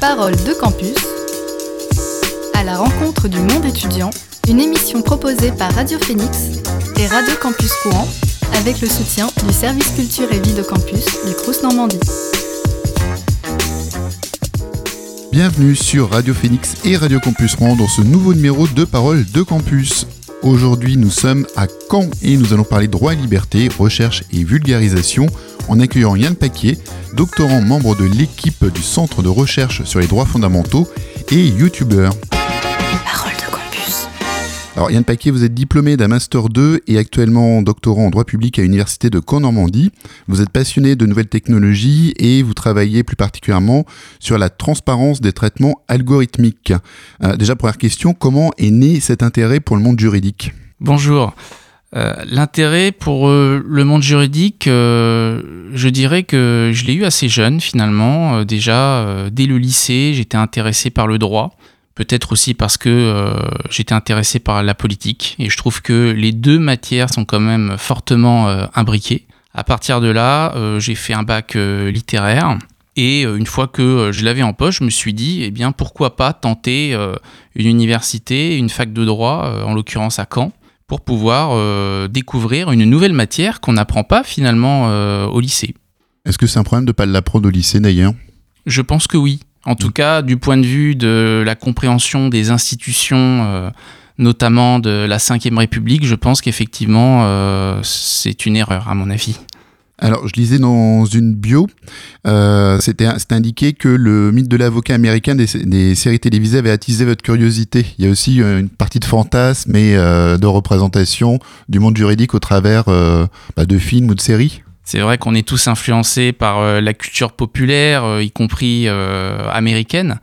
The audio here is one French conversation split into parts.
Parole de campus, à la rencontre du monde étudiant, une émission proposée par Radio Phoenix et Radio Campus Courant avec le soutien du service culture et vie de campus du Crous Normandie. Bienvenue sur Radio Phoenix et Radio Campus Rouen dans ce nouveau numéro de Parole de Campus. Aujourd'hui, nous sommes à Caen et nous allons parler droit et liberté, recherche et vulgarisation en accueillant Yann Paquier, doctorant membre de l'équipe du Centre de recherche sur les droits fondamentaux et youtubeur. Parole de campus. Alors Yann Paquier, vous êtes diplômé d'un Master 2 et actuellement doctorant en droit public à l'Université de Caen-Normandie. Vous êtes passionné de nouvelles technologies et vous travaillez plus particulièrement sur la transparence des traitements algorithmiques. Euh, déjà, première question, comment est né cet intérêt pour le monde juridique? Bonjour. Euh, L'intérêt pour euh, le monde juridique, euh, je dirais que je l'ai eu assez jeune finalement. Déjà, dès le lycée, j'étais intéressé par le droit. Peut-être aussi parce que j'étais intéressé par la politique. Et je trouve que les deux matières sont quand même fortement imbriquées. À partir de là, j'ai fait un bac littéraire. Et une fois que je l'avais en poche, je me suis dit, eh bien, pourquoi pas tenter une université, une fac de droit, en l'occurrence à Caen, pour pouvoir euh, découvrir une nouvelle matière qu'on n'apprend pas finalement euh, au lycée. Est-ce que c'est un problème de ne pas l'apprendre au lycée d'ailleurs? Je pense que oui. En tout cas, du point de vue de la compréhension des institutions, euh, notamment de la Ve République, je pense qu'effectivement, c'est une erreur, à mon avis. Alors, je lisais dans une bio, euh, c'était indiqué que le mythe de l'avocat américain des, séries télévisées avait attisé votre curiosité. Il y a aussi euh, une partie de fantasme et euh, de représentation du monde juridique au travers euh, bah, de films ou de séries. C'est vrai qu'on est tous influencés par la culture populaire, y compris américaine.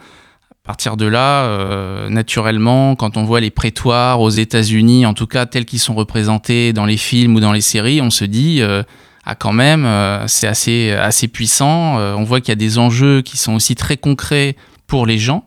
À partir de là, naturellement, quand on voit les prétoires aux États-Unis, en tout cas tels qu'ils sont représentés dans les films ou dans les séries, on se dit ah quand même, euh, c'est assez assez puissant. Euh, on voit qu'il y a des enjeux qui sont aussi très concrets pour les gens.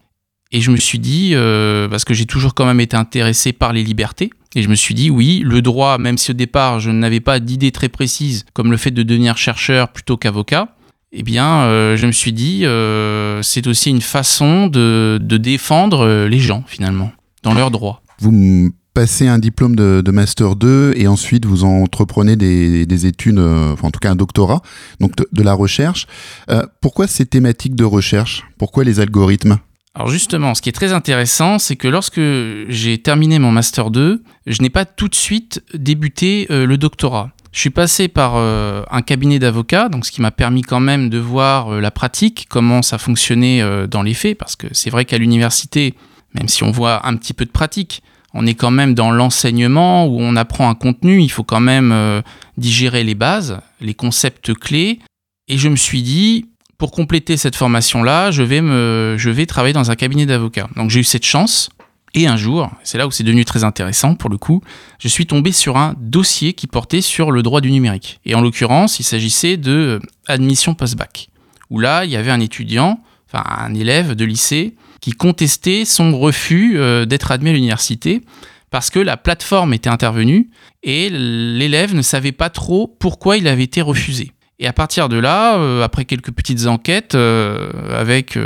Et je me suis dit, euh, parce que j'ai toujours quand même été intéressé par les libertés, et je me suis dit, oui, le droit, même si au départ je n'avais pas d'idée très précise, comme le fait de devenir chercheur plutôt qu'avocat, eh bien, euh, je me suis dit, euh, c'est aussi une façon de, de défendre euh, les gens, finalement, dans leurs droits. Vous passez un diplôme de, Master 2 et ensuite vous entreprenez des, des études, euh, enfin en tout cas un doctorat, donc de, la recherche. Euh, pourquoi ces thématiques de recherche? Pourquoi les algorithmes? Alors justement, ce qui est très intéressant, c'est que lorsque j'ai terminé mon Master 2, je n'ai pas tout de suite débuté euh, le doctorat. Je suis passé par un cabinet d'avocats, donc ce qui m'a permis quand même de voir la pratique, comment ça fonctionnait dans les faits, parce que c'est vrai qu'à l'université, même si on voit un petit peu de pratique, on est quand même dans l'enseignement où on apprend un contenu, il faut quand même euh, digérer les bases, les concepts clés. Et je me suis dit, pour compléter cette formation-là, je vais je vais travailler dans un cabinet d'avocats. Donc j'ai eu cette chance. Et un jour, c'est là où c'est devenu très intéressant pour le coup, je suis tombé sur un dossier qui portait sur le droit du numérique. Et en l'occurrence, il s'agissait de euh, admission post-bac. Où là, il y avait un étudiant, enfin un élève de lycée, qui contestait son refus euh, d'être admis à l'université parce que la plateforme était intervenue et l'élève ne savait pas trop pourquoi il avait été refusé. Et à partir de là, euh, après quelques petites enquêtes euh, avec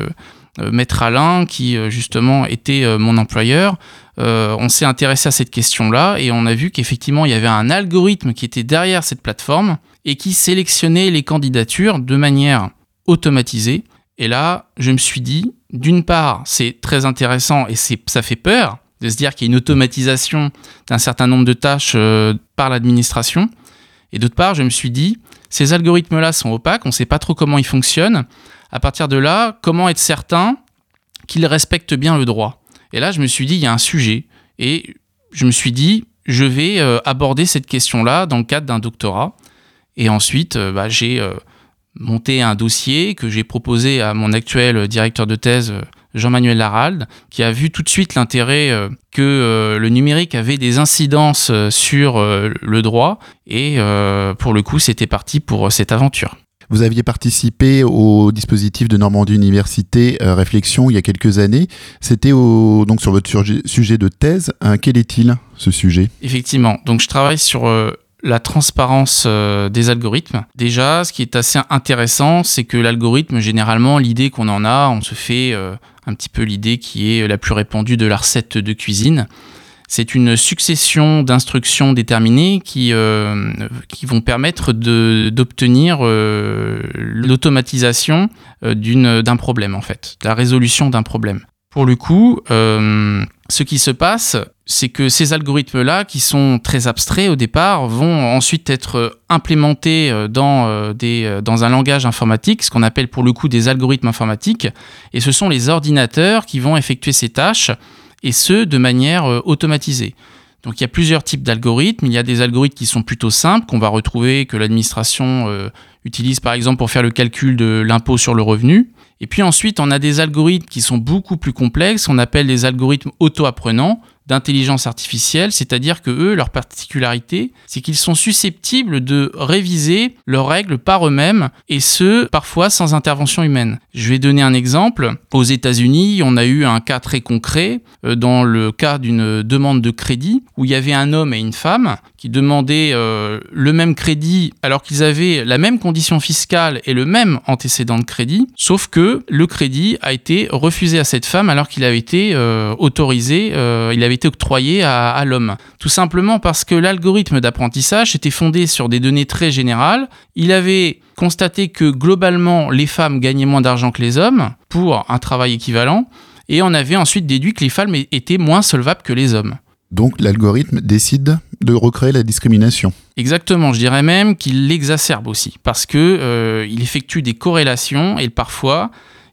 Maître Alain, qui justement était mon employeur, on s'est intéressé à cette question-là et on a vu qu'effectivement il y avait un algorithme qui était derrière cette plateforme et qui sélectionnait les candidatures de manière automatisée. Et là, je me suis dit, d'une part, c'est très intéressant et ça fait peur de se dire qu'il y a une automatisation d'un certain nombre de tâches euh, par l'administration. Et d'autre part, je me suis dit, ces algorithmes-là sont opaques, on ne sait pas trop comment ils fonctionnent. À partir de là, comment être certain qu'ils respectent bien le droit? Et là, je me suis dit, il y a un sujet. Et je me suis dit, je vais euh, aborder cette question-là dans le cadre d'un doctorat. Et ensuite, euh, bah, j'ai monté un dossier que j'ai proposé à mon actuel directeur de thèse, euh, Jean-Manuel Laralde, qui a vu tout de suite l'intérêt euh, que euh, le numérique avait des incidences sur le droit. Et pour le coup, c'était parti pour cette aventure. Vous aviez participé au dispositif de Normandie Université euh, Réflexion il y a quelques années. C'était donc sur votre sujet de thèse. Euh, quel est-il, ce sujet? Effectivement. Donc, je travaille sur euh, la transparence euh, des algorithmes. Déjà, ce qui est assez intéressant, c'est que l'algorithme, généralement, l'idée qu'on en a, on se fait euh, un petit peu l'idée qui est la plus répandue de la recette de cuisine. C'est une succession d'instructions déterminées qui, euh, qui vont permettre d'obtenir l'automatisation d'un problème, en fait, la résolution d'un problème. Pour le coup, ce qui se passe, c'est que ces algorithmes-là, qui sont très abstraits au départ, vont ensuite être implémentés euh, dans, euh, des, euh, dans un langage informatique, ce qu'on appelle pour le coup des algorithmes informatiques, et ce sont les ordinateurs qui vont effectuer ces tâches, et ce, de manière automatisée. Donc il y a plusieurs types d'algorithmes. Il y a des algorithmes qui sont plutôt simples, qu'on va retrouver, que l'administration utilise par exemple pour faire le calcul de l'impôt sur le revenu. Et puis ensuite, on a des algorithmes qui sont beaucoup plus complexes, on appelle des algorithmes auto-apprenants d'intelligence artificielle, c'est-à-dire que eux, leur particularité, c'est qu'ils sont susceptibles de réviser leurs règles par eux-mêmes, et ce, parfois sans intervention humaine. Je vais donner un exemple. Aux États-Unis, on a eu un cas très concret, euh, dans le cas d'une demande de crédit, où il y avait un homme et une femme qui demandaient euh, le même crédit alors qu'ils avaient la même condition fiscale et le même antécédent de crédit, sauf que le crédit a été refusé à cette femme alors qu'il avait été euh, autorisé, il avait été octroyé à, l'homme. Tout simplement parce que l'algorithme d'apprentissage était fondé sur des données très générales. Il avait constaté que globalement, les femmes gagnaient moins d'argent que les hommes pour un travail équivalent. Et on avait ensuite déduit que les femmes étaient moins solvables que les hommes. Donc l'algorithme décide de recréer la discrimination. Exactement, je dirais même qu'il l'exacerbe aussi, parce que euh, il effectue des corrélations et parfois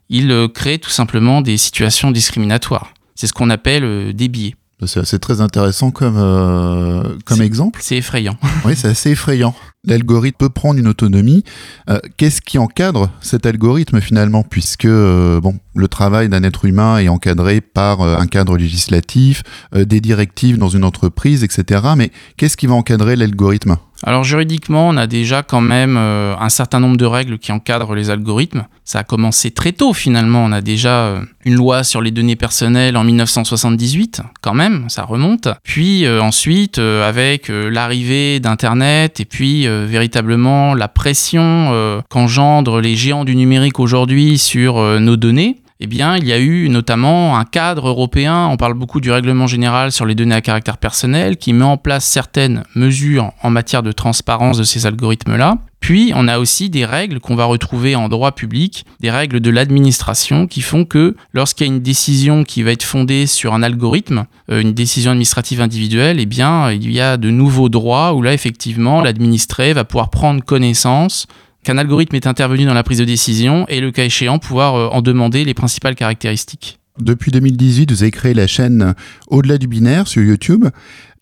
il euh, crée tout simplement des situations discriminatoires. C'est ce qu'on appelle euh, des biais. C'est très intéressant comme, euh, comme exemple. C'est effrayant. oui, c'est assez effrayant. L'algorithme peut prendre une autonomie. Euh, qu'est-ce qui encadre cet algorithme finalement Puisque euh, bon, le travail d'un être humain est encadré par un cadre législatif, des directives dans une entreprise, etc. Mais qu'est-ce qui va encadrer l'algorithme? Alors juridiquement, on a déjà quand même euh, un certain nombre de règles qui encadrent les algorithmes. Ça a commencé très tôt finalement. On a déjà euh, une loi sur les données personnelles en 1978, quand même, ça remonte. Puis euh, ensuite, avec l'arrivée d'Internet et puis véritablement la pression qu'engendrent les géants du numérique aujourd'hui sur nos données, eh bien, il y a eu notamment un cadre européen, on parle beaucoup du règlement général sur les données à caractère personnel, qui met en place certaines mesures en matière de transparence de ces algorithmes-là. Puis, on a aussi des règles qu'on va retrouver en droit public, des règles de l'administration qui font que lorsqu'il y a une décision qui va être fondée sur un algorithme, euh, une décision administrative individuelle, eh bien, il y a de nouveaux droits où là, effectivement, l'administré va pouvoir prendre connaissance qu'un algorithme est intervenu dans la prise de décision et le cas échéant pouvoir euh, en demander les principales caractéristiques. Depuis 2018, vous avez créé la chaîne Au-delà du binaire sur YouTube.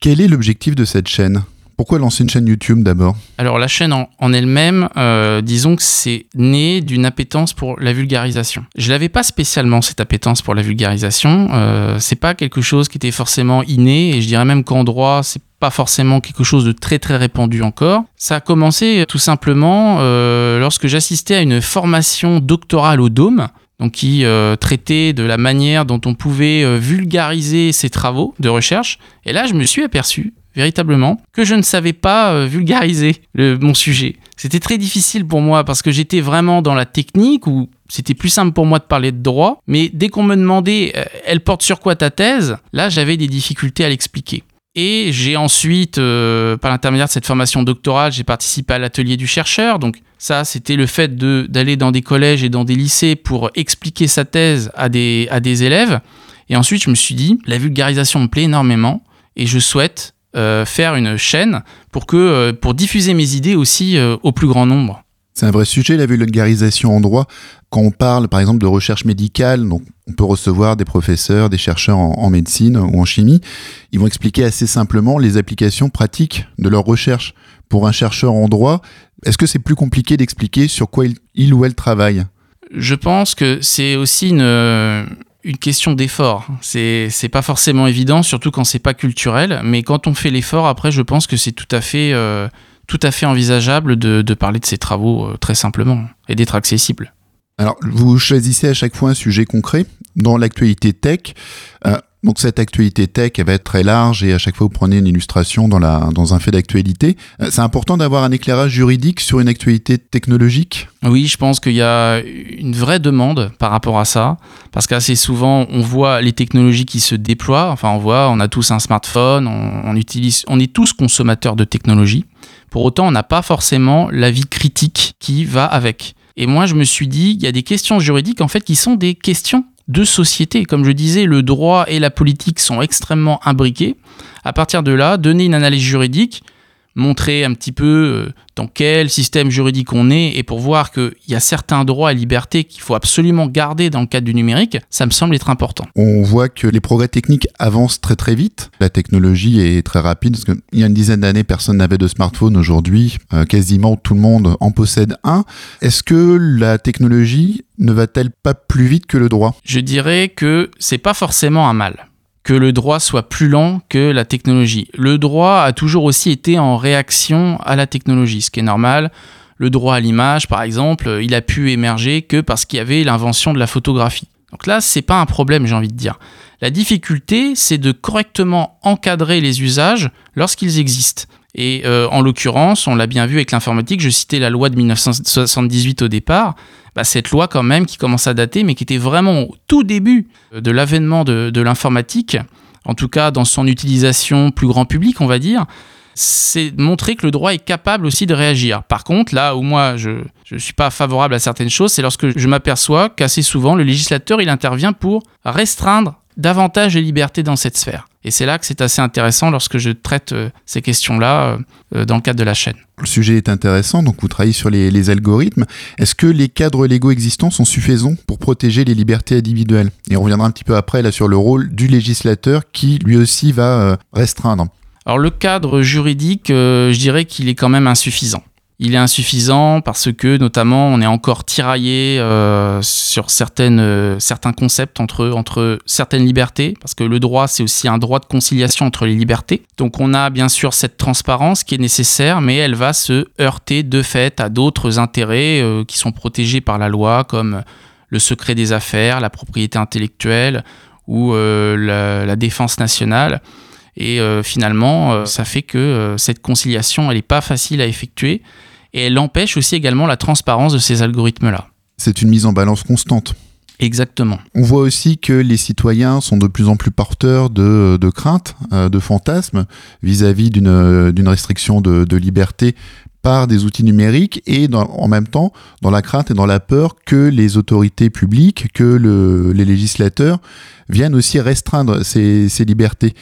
Quel est l'objectif de cette chaîne? Pourquoi lancer une chaîne YouTube d'abord? Alors la chaîne en, elle-même, euh, disons que c'est né d'une appétence pour la vulgarisation. Je n'avais pas spécialement cette appétence pour la vulgarisation. Euh, c'est pas quelque chose qui était forcément inné et je dirais même qu'en droit, c'est pas forcément quelque chose de très très répandu encore. Ça a commencé tout simplement euh, lorsque j'assistais à une formation doctorale au Dôme, donc qui euh, traitait de la manière dont on pouvait euh, vulgariser ses travaux de recherche. Et là, je me suis aperçu véritablement que je ne savais pas vulgariser mon sujet. C'était très difficile pour moi parce que j'étais vraiment dans la technique où c'était plus simple pour moi de parler de droit, mais dès qu'on me demandait elle porte sur quoi ta thèse, là j'avais des difficultés à l'expliquer. Et j'ai ensuite, euh, par l'intermédiaire de cette formation doctorale, j'ai participé à l'atelier du chercheur. Donc ça, c'était le fait d'aller dans des collèges et dans des lycées pour expliquer sa thèse à des, élèves. Et ensuite, je me suis dit, la vulgarisation me plaît énormément et je souhaite euh, faire une chaîne pour, euh, pour diffuser mes idées aussi au plus grand nombre. C'est un vrai sujet, la vulgarisation en droit. Quand on parle, par exemple, de recherche médicale, donc on peut recevoir des professeurs, des chercheurs en, médecine ou en chimie. Ils vont expliquer assez simplement les applications pratiques de leur recherche. Pour un chercheur en droit, est-ce que c'est plus compliqué d'expliquer sur quoi il, ou elle travaille? Je pense que c'est aussi une, question d'effort. C'est, c'est pas forcément évident, surtout quand c'est pas culturel. Mais quand on fait l'effort, après, je pense que c'est tout à fait. Euh, tout à fait envisageable de, parler de ces travaux euh, très simplement et d'être accessible. Alors, vous choisissez à chaque fois un sujet concret. Dans l'actualité tech, euh, Donc cette actualité tech, elle va être très large et à chaque fois vous prenez une illustration dans, la, dans un fait d'actualité. Euh, c'est important d'avoir un éclairage juridique sur une actualité technologique? Oui, je pense qu'il y a une vraie demande par rapport à ça, parce qu'assez souvent on voit les technologies qui se déploient, enfin on voit, on a tous un smartphone, on, utilise, on est tous consommateurs de technologie. Pour autant, on n'a pas forcément la vie critique qui va avec. Et moi, je me suis dit, il y a des questions juridiques en fait qui sont des questions de société. Comme je disais, le droit et la politique sont extrêmement imbriqués. À partir de là, donner une analyse juridique, montrer un petit peu euh, dans quel système juridique on est et pour voir qu'il y a certains droits et libertés qu'il faut absolument garder dans le cadre du numérique, ça me semble être important. On voit que les progrès techniques avancent très très vite. La technologie est très rapide parce qu'il y a une dizaine d'années, personne n'avait de smartphone. Aujourd'hui, euh, quasiment tout le monde en possède un. Est-ce que la technologie ne va-t-elle pas plus vite que le droit? Je dirais que c'est pas forcément un mal le droit soit plus lent que la technologie. Le droit a toujours aussi été en réaction à la technologie, ce qui est normal. Le droit à l'image, par exemple, il a pu émerger que parce qu'il y avait l'invention de la photographie. Donc là, c'est pas un problème, j'ai envie de dire. La difficulté, c'est de correctement encadrer les usages lorsqu'ils existent. Et euh, en l'occurrence, on l'a bien vu avec l'informatique, je citais la loi de 1978 au départ, bah, cette loi quand même qui commence à dater, mais qui était vraiment au tout début de l'avènement de, l'informatique, en tout cas dans son utilisation plus grand public, on va dire, c'est montrer que le droit est capable aussi de réagir. Par contre, là où moi je ne suis pas favorable à certaines choses, c'est lorsque je m'aperçois qu'assez souvent le législateur il intervient pour restreindre davantage les libertés dans cette sphère. Et c'est là que c'est assez intéressant lorsque je traite euh, ces questions-là euh, euh, dans le cadre de la chaîne. Le sujet est intéressant, donc vous travaillez sur les, algorithmes. Est-ce que les cadres légaux existants sont suffisants pour protéger les libertés individuelles? Et on reviendra un petit peu après là sur le rôle du législateur qui lui aussi va restreindre. Alors le cadre juridique, je dirais qu'il est quand même insuffisant il est insuffisant parce que notamment on est encore tiraillé euh, sur certaines, euh, certains concepts entre, entre certaines libertés, parce que le droit c'est aussi un droit de conciliation entre les libertés. Donc on a bien sûr cette transparence qui est nécessaire, mais elle va se heurter de fait à d'autres intérêts euh, qui sont protégés par la loi, comme le secret des affaires, la propriété intellectuelle ou la, la, défense nationale. Et finalement, ça fait que cette conciliation, elle n'est pas facile à effectuer et elle empêche aussi également la transparence de ces algorithmes-là. C'est une mise en balance constante. Exactement. On voit aussi que les citoyens sont de plus en plus porteurs de, craintes, euh, de fantasmes vis-à-vis d'une restriction de, liberté par des outils numériques et en même temps dans la crainte et dans la peur que les autorités publiques, que les législateurs viennent aussi restreindre ces, libertés.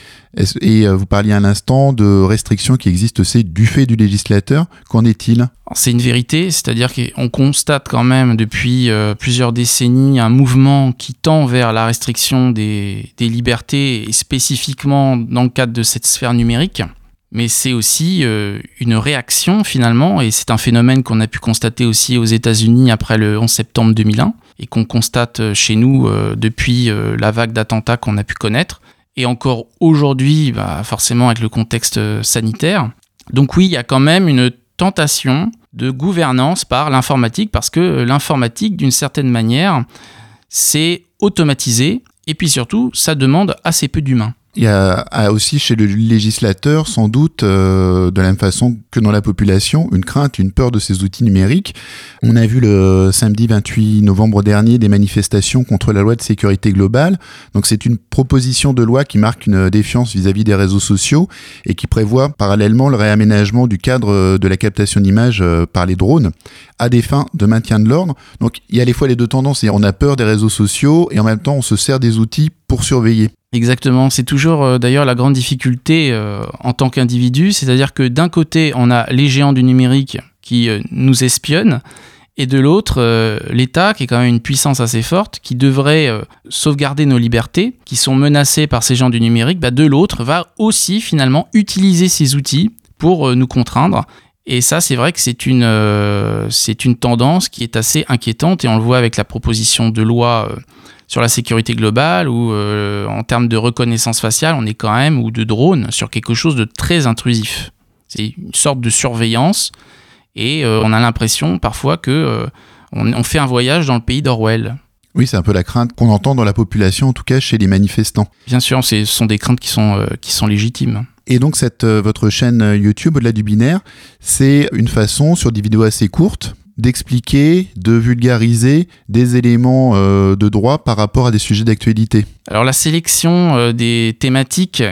Et euh, vous parliez à l'instant de restrictions qui existent aussi du fait du législateur. Qu'en est-il? C'est une vérité, c'est-à-dire qu'on constate quand même depuis euh, plusieurs décennies un mouvement qui tend vers la restriction des, libertés, et spécifiquement dans le cadre de cette sphère numérique mais c'est aussi euh, une réaction finalement, et c'est un phénomène qu'on a pu constater aussi aux États-Unis après le 11 septembre 2001, et qu'on constate euh, chez nous euh, depuis la vague d'attentats qu'on a pu connaître, et encore aujourd'hui, bah, forcément avec le contexte sanitaire. Donc oui, il y a quand même une tentation de gouvernance par l'informatique, parce que l'informatique, d'une certaine manière, c'est automatisé, et puis surtout, ça demande assez peu d'humains. Il y a aussi chez le législateur, sans doute, euh, de la même façon que dans la population, une crainte, une peur de ces outils numériques. On a vu le samedi 28 novembre dernier des manifestations contre la loi de sécurité globale. Donc c'est une proposition de loi qui marque une défiance vis-à-vis des réseaux sociaux et qui prévoit parallèlement le réaménagement du cadre de la captation d'images euh, par les drones à des fins de maintien de l'ordre. Donc il y a les fois les deux tendances, on a peur des réseaux sociaux et en même temps on se sert des outils pour surveiller. Exactement, c'est toujours euh, d'ailleurs la grande difficulté euh, en tant qu'individu, c'est-à-dire que d'un côté on a les géants du numérique qui euh, nous espionnent, et de l'autre l'État qui est quand même une puissance assez forte, qui devrait sauvegarder nos libertés, qui sont menacées par ces géants du numérique, bah, de l'autre va aussi finalement utiliser ces outils pour nous contraindre. Et ça, c'est vrai que c'est une, c'est une tendance qui est assez inquiétante, et on le voit avec la proposition de loi sur la sécurité globale ou euh, en termes de reconnaissance faciale, on est quand même, ou de drone, sur quelque chose de très intrusif. C'est une sorte de surveillance et euh, on a l'impression parfois que euh, on, fait un voyage dans le pays d'Orwell. Oui, c'est un peu la crainte qu'on entend dans la population, en tout cas chez les manifestants. Bien sûr, ce sont des craintes qui sont, qui sont légitimes. Et donc cette votre chaîne YouTube au-delà du binaire, c'est une façon sur des vidéos assez courtes d'expliquer, de vulgariser des éléments euh, de droit par rapport à des sujets d'actualité Alors la sélection euh, des thématiques,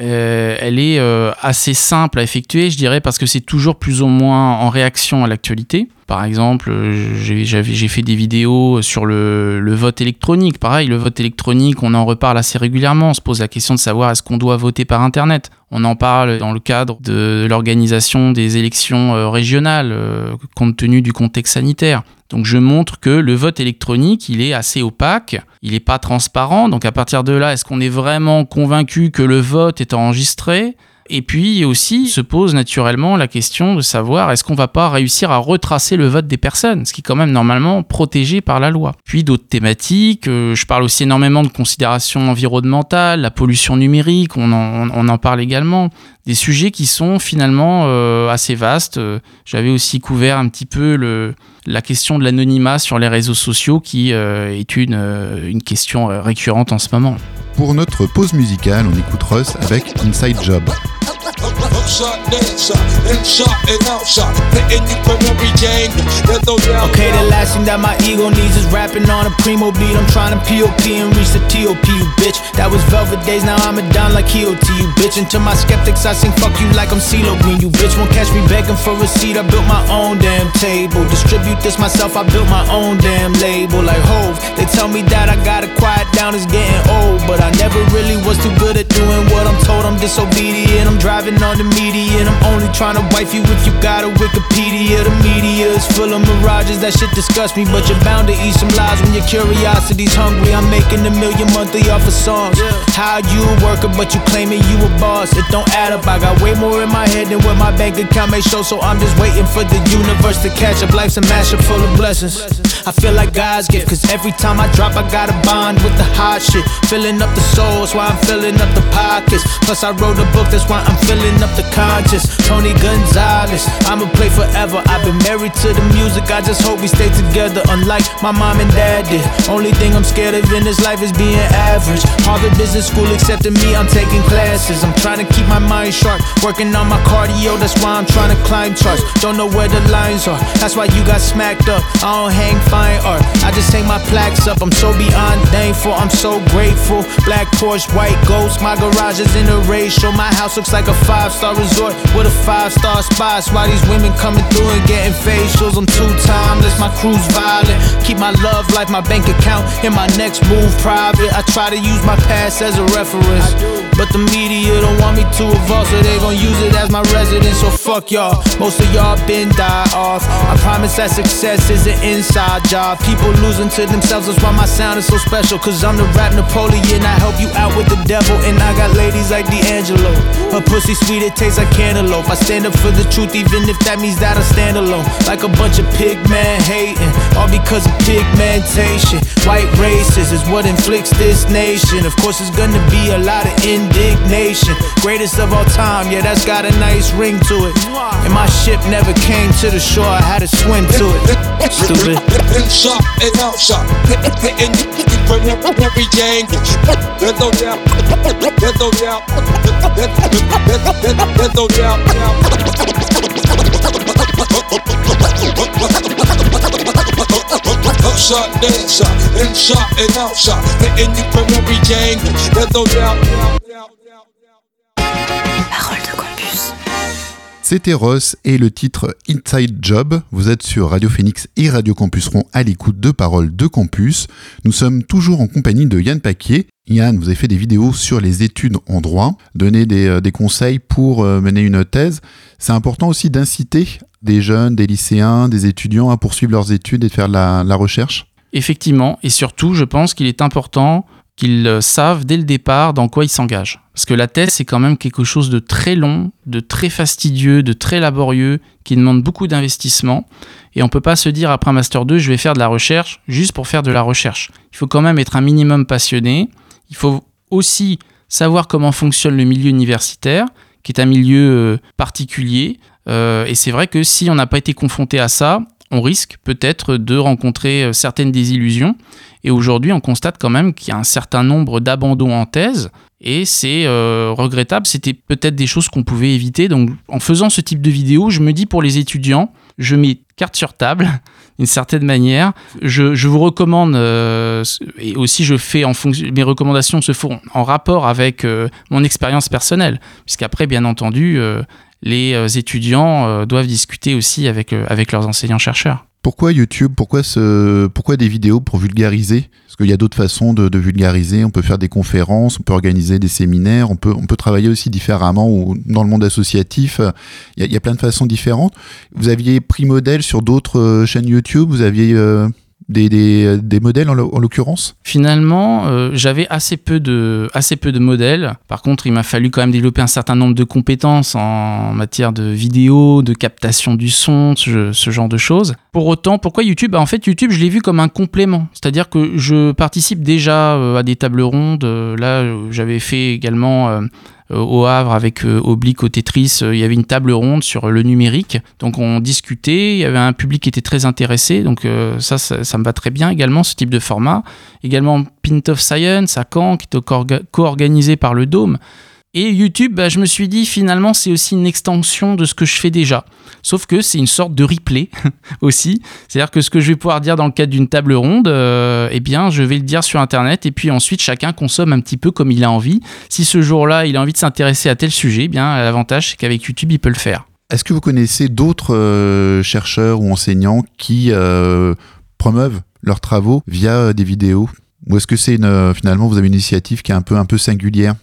euh, elle est assez simple à effectuer, je dirais, parce que c'est toujours plus ou moins en réaction à l'actualité. Par exemple, j'ai fait des vidéos sur le, le, vote électronique. Pareil, le vote électronique, on en reparle assez régulièrement. On se pose la question de savoir est-ce qu'on doit voter par Internet. On en parle dans le cadre de l'organisation des élections euh, régionales, euh, compte tenu du contexte sanitaire. Donc je montre que le vote électronique, il est assez opaque, il n'est pas transparent. Donc à partir de là, est-ce qu'on est vraiment convaincu que le vote est enregistré? Et puis aussi se pose naturellement la question de savoir est-ce qu'on va pas réussir à retracer le vote des personnes, ce qui est quand même normalement protégé par la loi. Puis d'autres thématiques, euh, je parle aussi énormément de considérations environnementales, la pollution numérique, on en, parle également. Des sujets qui sont finalement euh, assez vastes. J'avais aussi couvert un petit peu la question de l'anonymat sur les réseaux sociaux qui euh, est une question récurrente en ce moment. Pour notre pause musicale, on écoute Russ avec Inside Job. Shot, dancer, shot and outshot, hitting you from every angle. Okay, the last thing that my ego needs is rapping on a primo beat. I'm trying to POP and reach the TOP, you bitch. That was velvet days, now I'm a down like EOT, you bitch. And to my skeptics, I sing fuck you like I'm CeeLo Green, you bitch. Won't catch me begging for a seat, I built my own damn table. Distribute this myself, I built my own damn label. Like Hove, they tell me that I gotta quiet down, it's getting old. But I never really was too good at doing what I'm told. I'm disobedient, I'm driving on the median. I'm only trying to wife you if you got a Wikipedia. The media is full of mirages, that shit disgusts me. But you're bound to eat some lies when your curiosity's hungry. I'm making a million monthly off of songs. How you a worker, but you claiming you a boss? It don't add up. I got way more in my head than what my bank account may show. So I'm just waiting for the universe to catch up. Life's a mashup full of blessings. I feel like God's gift, cause every time I drop, I got a bond with the hot shit. Filling up the soul, that's why I'm filling up the pockets. Plus, I wrote a book, that's why I'm filling up the conscious. Tony Gonzalez, I'ma play forever. I've been married to the music, I just hope we stay together. Unlike my mom and dad did. Only thing I'm scared of in this life is being average. Harvard Business School accepting me, I'm taking classes. I'm trying to keep my mind sharp, working on my cardio, that's why I'm trying to climb charts. Don't know where the lines are, that's why you got smacked up. I don't hang fine art, I just hang my plaques up. I'm so beyond thankful, I'm so grateful. Black Porsche, white ghost, my garage is in a ratio. My house looks like a five star resort with a five star spot. Why these women coming through and getting facials? I'm too timeless, my crew's violent. Keep my love life, my bank account, and my next move private. I try to use my past as a reference. But the media don't want me to evolve, so they gon' use it as my residence. So fuck y'all, most of y'all been die off. I promise that success is an inside job. People losing to themselves, that's why my sound is so special. Cause I'm the rap Napoleon, I help you out with the devil. And I got ladies like D'Angelo. Her pussy sweet, it tastes like cantaloupe. I stand up for the truth, even if that means that I stand alone. Like a bunch of pig men hating, all because of pigmentation. White races is what inflicts this nation. Of course, it's gonna be a lot of indignation. Greatest of all time, yeah, that's got a nice ring to it. And my ship never came to the shore, I had to swim to it. Stupid. Inside and outside, hitting from every angle. There's no doubt, there's no doubt, there's no doubt. Upside, dancer, inside and outside, hitting you from every angle. There's no doubt. Parole de campus. C'était Ross et le titre Inside Job. Vous êtes sur Radio Phoenix et Radio Campus Rond à l'écoute de Paroles de Campus. Nous sommes toujours en compagnie de Yann Paquier. Yann, vous avez fait des vidéos sur les études en droit, donné des, euh, des conseils pour euh, mener une thèse. C'est important aussi d'inciter des jeunes, des lycéens, des étudiants à poursuivre leurs études et de faire la recherche Effectivement, et surtout, je pense qu'il est important qu'ils savent dès le départ dans quoi ils s'engagent. Parce que la thèse, c'est quand même quelque chose de très long, de très fastidieux, de très laborieux, qui demande beaucoup d'investissement. Et on ne peut pas se dire après un Master 2, je vais faire de la recherche juste pour faire de la recherche. Il faut quand même être un minimum passionné. Il faut aussi savoir comment fonctionne le milieu universitaire, qui est un milieu euh, particulier. Euh, et c'est vrai que si on n'a pas été confronté à ça, on risque peut-être de rencontrer euh, certaines désillusions. Et aujourd'hui, on constate quand même qu'il y a un certain nombre d'abandons en thèse. Et c'est euh, regrettable, c'était peut-être des choses qu'on pouvait éviter. Donc en faisant ce type de vidéo, je me dis pour les étudiants, je mets carte sur table d'une certaine manière. Je, vous recommande, euh, et aussi je fais en fonction, mes recommandations se font en rapport avec mon expérience personnelle, puisqu'après, bien entendu, les étudiants doivent discuter aussi avec, avec leurs enseignants-chercheurs. Pourquoi YouTube pourquoi, ce, pourquoi des vidéos pour vulgariser? Parce qu'il y a d'autres façons de, vulgariser. On peut faire des conférences, on peut organiser des séminaires, on peut, on peut travailler aussi différemment ou dans le monde associatif. Il y, a, plein de façons différentes. Vous aviez pris modèle sur d'autres euh, chaînes YouTube? Vous aviez euh, des, des, modèles en l'occurrence? Finalement, euh, j'avais assez peu, de, assez peu de modèles. Par contre, il m'a fallu quand même développer un certain nombre de compétences en matière de vidéo, de captation du son, ce, genre de choses. Pour autant, pourquoi YouTube? Bah, En fait, YouTube, je l'ai vu comme un complément. C'est-à-dire que je participe déjà euh, à des tables rondes. Euh, là, j'avais fait également au Havre avec euh, Oblique au Tetris, euh, il y avait une table ronde sur le numérique. Donc on discutait, il y avait un public qui était très intéressé. Donc ça, ça, me va très bien également, ce type de format. Également Pint of Science à Caen, qui était co-organisé par le Dôme. Et YouTube, bah, je me suis dit finalement c'est aussi une extension de ce que je fais déjà. Sauf que c'est une sorte de replay aussi. C'est-à-dire que ce que je vais pouvoir dire dans le cadre d'une table ronde, euh, eh bien je vais le dire sur Internet et puis ensuite chacun consomme un petit peu comme il a envie. Si ce jour-là il a envie de s'intéresser à tel sujet, eh bien l'avantage c'est qu'avec YouTube il peut le faire. Est-ce que vous connaissez d'autres euh, chercheurs ou enseignants qui euh, promeuvent leurs travaux via des vidéos? Ou est-ce que c'est finalement vous avez une initiative qui est un peu, un peu singulière?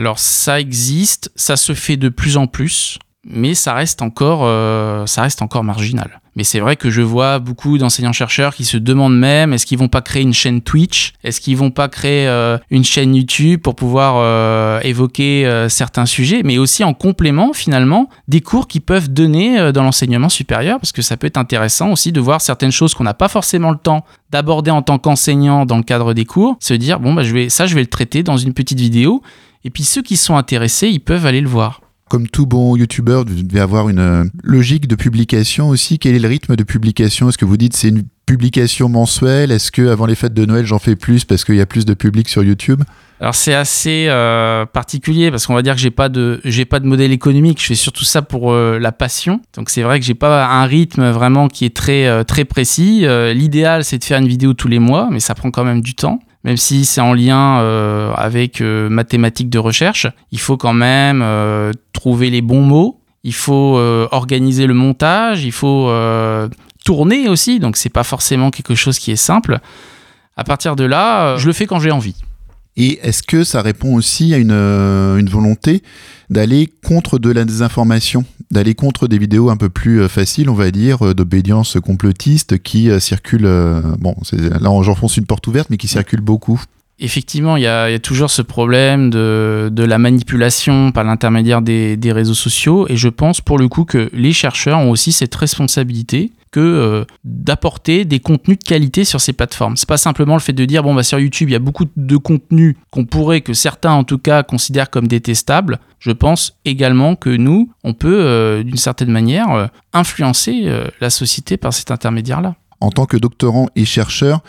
Alors ça existe, ça se fait de plus en plus, mais ça reste encore, euh, ça reste encore marginal. Mais c'est vrai que je vois beaucoup d'enseignants-chercheurs qui se demandent même est-ce qu'ils vont pas créer une chaîne Twitch? Est-ce qu'ils vont pas créer euh, une chaîne YouTube pour pouvoir euh, évoquer certains sujets Mais aussi en complément, finalement, des cours qu'ils peuvent donner dans l'enseignement supérieur, parce que ça peut être intéressant aussi de voir certaines choses qu'on n'a pas forcément le temps d'aborder en tant qu'enseignant dans le cadre des cours, se dire bon bah ça je vais le traiter dans une petite vidéo et puis ceux qui sont intéressés, ils peuvent aller le voir. Comme tout bon youtubeur, vous devez avoir une euh, logique de publication aussi. Quel est le rythme de publication? Est-ce que vous dites c'est une publication mensuelle? Est-ce que avant les fêtes de Noël j'en fais plus parce qu'il y a plus de public sur YouTube? Alors c'est assez euh, particulier parce qu'on va dire que j'ai pas de j'ai pas de modèle économique. Je fais surtout ça pour euh, la passion. Donc c'est vrai que j'ai pas un rythme vraiment qui est très très précis. L'idéal c'est de faire une vidéo tous les mois, mais ça prend quand même du temps même si c'est en lien euh, avec euh, mathématiques de recherche, il faut quand même euh, trouver les bons mots, il faut organiser le montage, il faut tourner aussi, donc c'est pas forcément quelque chose qui est simple. À partir de là, je le fais quand j'ai envie. Et est-ce que ça répond aussi à une, une volonté d'aller contre de la désinformation, d'aller contre des vidéos un peu plus euh, faciles, on va dire, euh, d'obédience complotiste qui euh, circulent, bon, là j'enfonce une porte ouverte, mais qui circulent beaucoup. Effectivement, il y, a, toujours ce problème de, la manipulation par l'intermédiaire des, des, réseaux sociaux, et je pense pour le coup que les chercheurs ont aussi cette responsabilité que euh, d'apporter des contenus de qualité sur ces plateformes. C'est pas simplement le fait de dire bon bah sur YouTube il y a beaucoup de contenus qu'on pourrait que certains en tout cas considèrent comme détestables. Je pense également que nous on peut euh, d'une certaine manière euh, influencer la société par cet intermédiaire là en tant que doctorant et chercheur,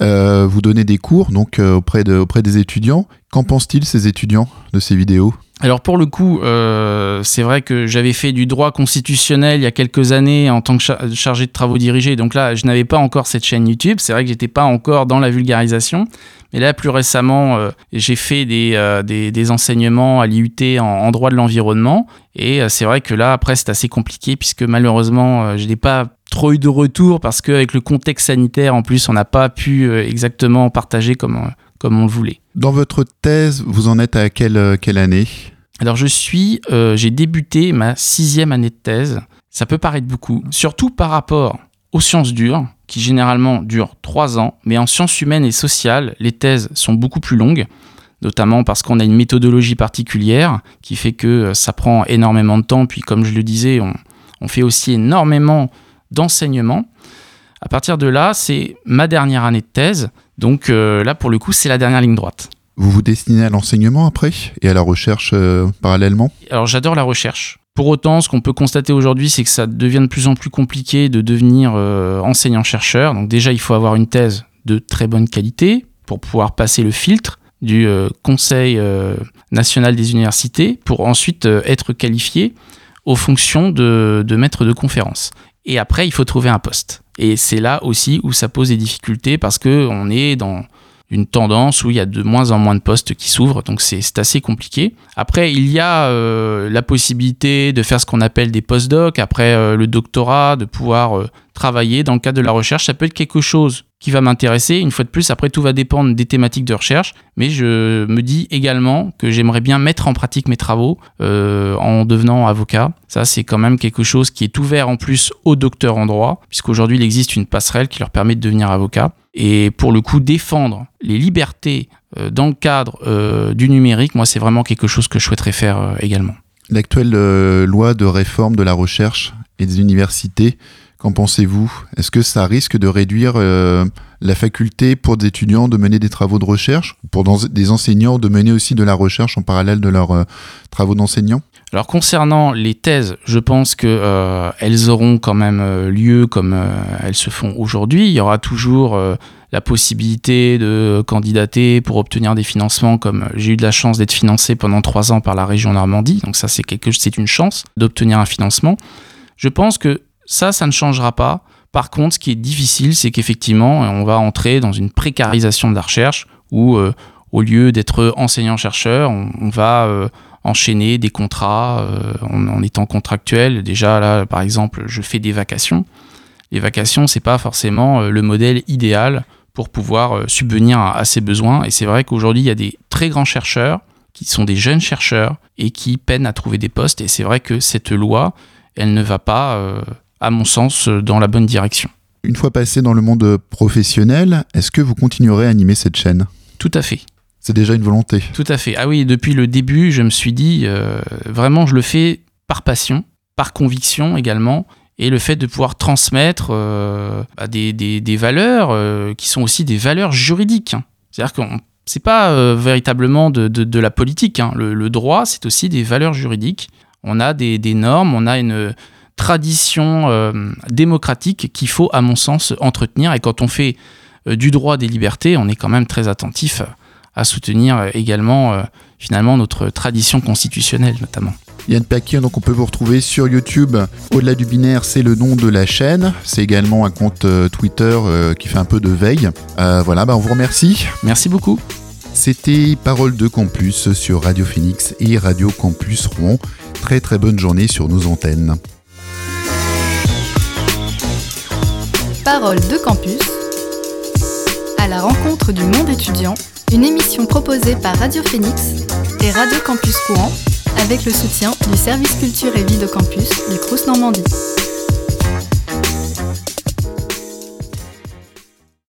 vous donnez des cours donc auprès, de, auprès des étudiants. Qu'en pensent-ils ces étudiants de ces vidéos? Alors pour le coup, euh, c'est vrai que j'avais fait du droit constitutionnel il y a quelques années en tant que chargé de travaux dirigés. Donc là, je n'avais pas encore cette chaîne YouTube. C'est vrai que j'étais pas encore dans la vulgarisation. Mais là, plus récemment, euh, j'ai fait euh, des, des, enseignements à l'IUT en, droit de l'environnement. Et c'est vrai que là, après, c'est assez compliqué puisque malheureusement, je n'ai pas trop eu de retour parce qu'avec le contexte sanitaire, en plus, on n'a pas pu exactement partager comme comme on le voulait. Dans votre thèse, vous en êtes à quelle, quelle année? Alors je suis, euh, j'ai débuté ma sixième année de thèse. Ça peut paraître beaucoup, surtout par rapport aux sciences dures, qui généralement durent trois ans, mais en sciences humaines et sociales, les thèses sont beaucoup plus longues, notamment parce qu'on a une méthodologie particulière qui fait que euh, ça prend énormément de temps, puis comme je le disais, on, on fait aussi énormément d'enseignement. À partir de là, c'est ma dernière année de thèse. Donc euh, là, pour le coup, c'est la dernière ligne droite. Vous vous destinez à l'enseignement après et à la recherche euh, parallèlement? Alors j'adore la recherche. Pour autant, ce qu'on peut constater aujourd'hui, c'est que ça devient de plus en plus compliqué de devenir euh, enseignant-chercheur. Donc déjà, il faut avoir une thèse de très bonne qualité pour pouvoir passer le filtre du Conseil national des universités pour ensuite être qualifié aux fonctions de, de maître de conférence. Et après, il faut trouver un poste. Et c'est là aussi où ça pose des difficultés parce qu'on est dans une tendance où il y a de moins en moins de postes qui s'ouvrent, donc c'est assez compliqué. Après, il y a euh, la possibilité de faire ce qu'on appelle des postdocs, après euh, le doctorat, de pouvoir euh, travailler dans le cadre de la recherche. Ça peut être quelque chose qui va m'intéresser. Une fois de plus, après, tout va dépendre des thématiques de recherche. Mais je me dis également que j'aimerais bien mettre en pratique mes travaux euh, en devenant avocat. Ça, c'est quand même quelque chose qui est ouvert en plus aux docteurs en droit, puisqu'aujourd'hui, il existe une passerelle qui leur permet de devenir avocat. Et pour le coup, défendre les libertés euh, dans le cadre euh, du numérique, moi, c'est vraiment quelque chose que je souhaiterais faire également. L'actuelle loi de réforme de la recherche et des universités Qu'en pensez-vous? Est-ce que ça risque de réduire euh, la faculté pour des étudiants de mener des travaux de recherche, pour des enseignants de mener aussi de la recherche en parallèle de leurs euh, travaux d'enseignants? Alors concernant les thèses, je pense que euh, elles auront quand même lieu comme elles se font aujourd'hui. Il y aura toujours la possibilité de candidater pour obtenir des financements, comme j'ai eu de la chance d'être financé pendant trois ans par la région Normandie. Donc ça, c'est c'est une chance d'obtenir un financement. Je pense que ça, ça ne changera pas. Par contre, ce qui est difficile, c'est qu'effectivement, on va entrer dans une précarisation de la recherche où, euh, au lieu d'être enseignant-chercheur, on, va euh, enchaîner des contrats euh, en, étant contractuel. Déjà, là, par exemple, je fais des vacations. Les vacations, c'est pas forcément le modèle idéal pour pouvoir subvenir à, à ces besoins. Et c'est vrai qu'aujourd'hui, il y a des très grands chercheurs qui sont des jeunes chercheurs et qui peinent à trouver des postes. Et c'est vrai que cette loi, elle ne va pas à mon sens, euh, dans la bonne direction. Une fois passé dans le monde professionnel, est-ce que vous continuerez à animer cette chaîne? Tout à fait. C'est déjà une volonté. Tout à fait. Ah oui, depuis le début, je me suis dit, euh, vraiment, je le fais par passion, par conviction également, et le fait de pouvoir transmettre euh, bah, des, des, valeurs qui sont aussi des valeurs juridiques. C'est-à-dire que c'est pas véritablement de, de, la politique. Hein. Le, le, droit, c'est aussi des valeurs juridiques. On a des, des normes, on a une tradition euh, démocratique qu'il faut, à mon sens, entretenir. Et quand on fait euh, du droit des libertés, on est quand même très attentif à soutenir euh, également, finalement, notre tradition constitutionnelle, notamment. Yann Paquet, donc on peut vous retrouver sur YouTube. Au-delà du binaire, c'est le nom de la chaîne. C'est également un compte Twitter qui fait un peu de veille. voilà, bah on vous remercie. Merci beaucoup. C'était Parole de Campus sur Radio Phoenix et Radio Campus Rouen. Très très bonne journée sur nos antennes. Parole de campus, à la rencontre du monde étudiant, une émission proposée par Radio Phoenix et Radio Campus Courant avec le soutien du service culture et vie de campus du Crous Normandie.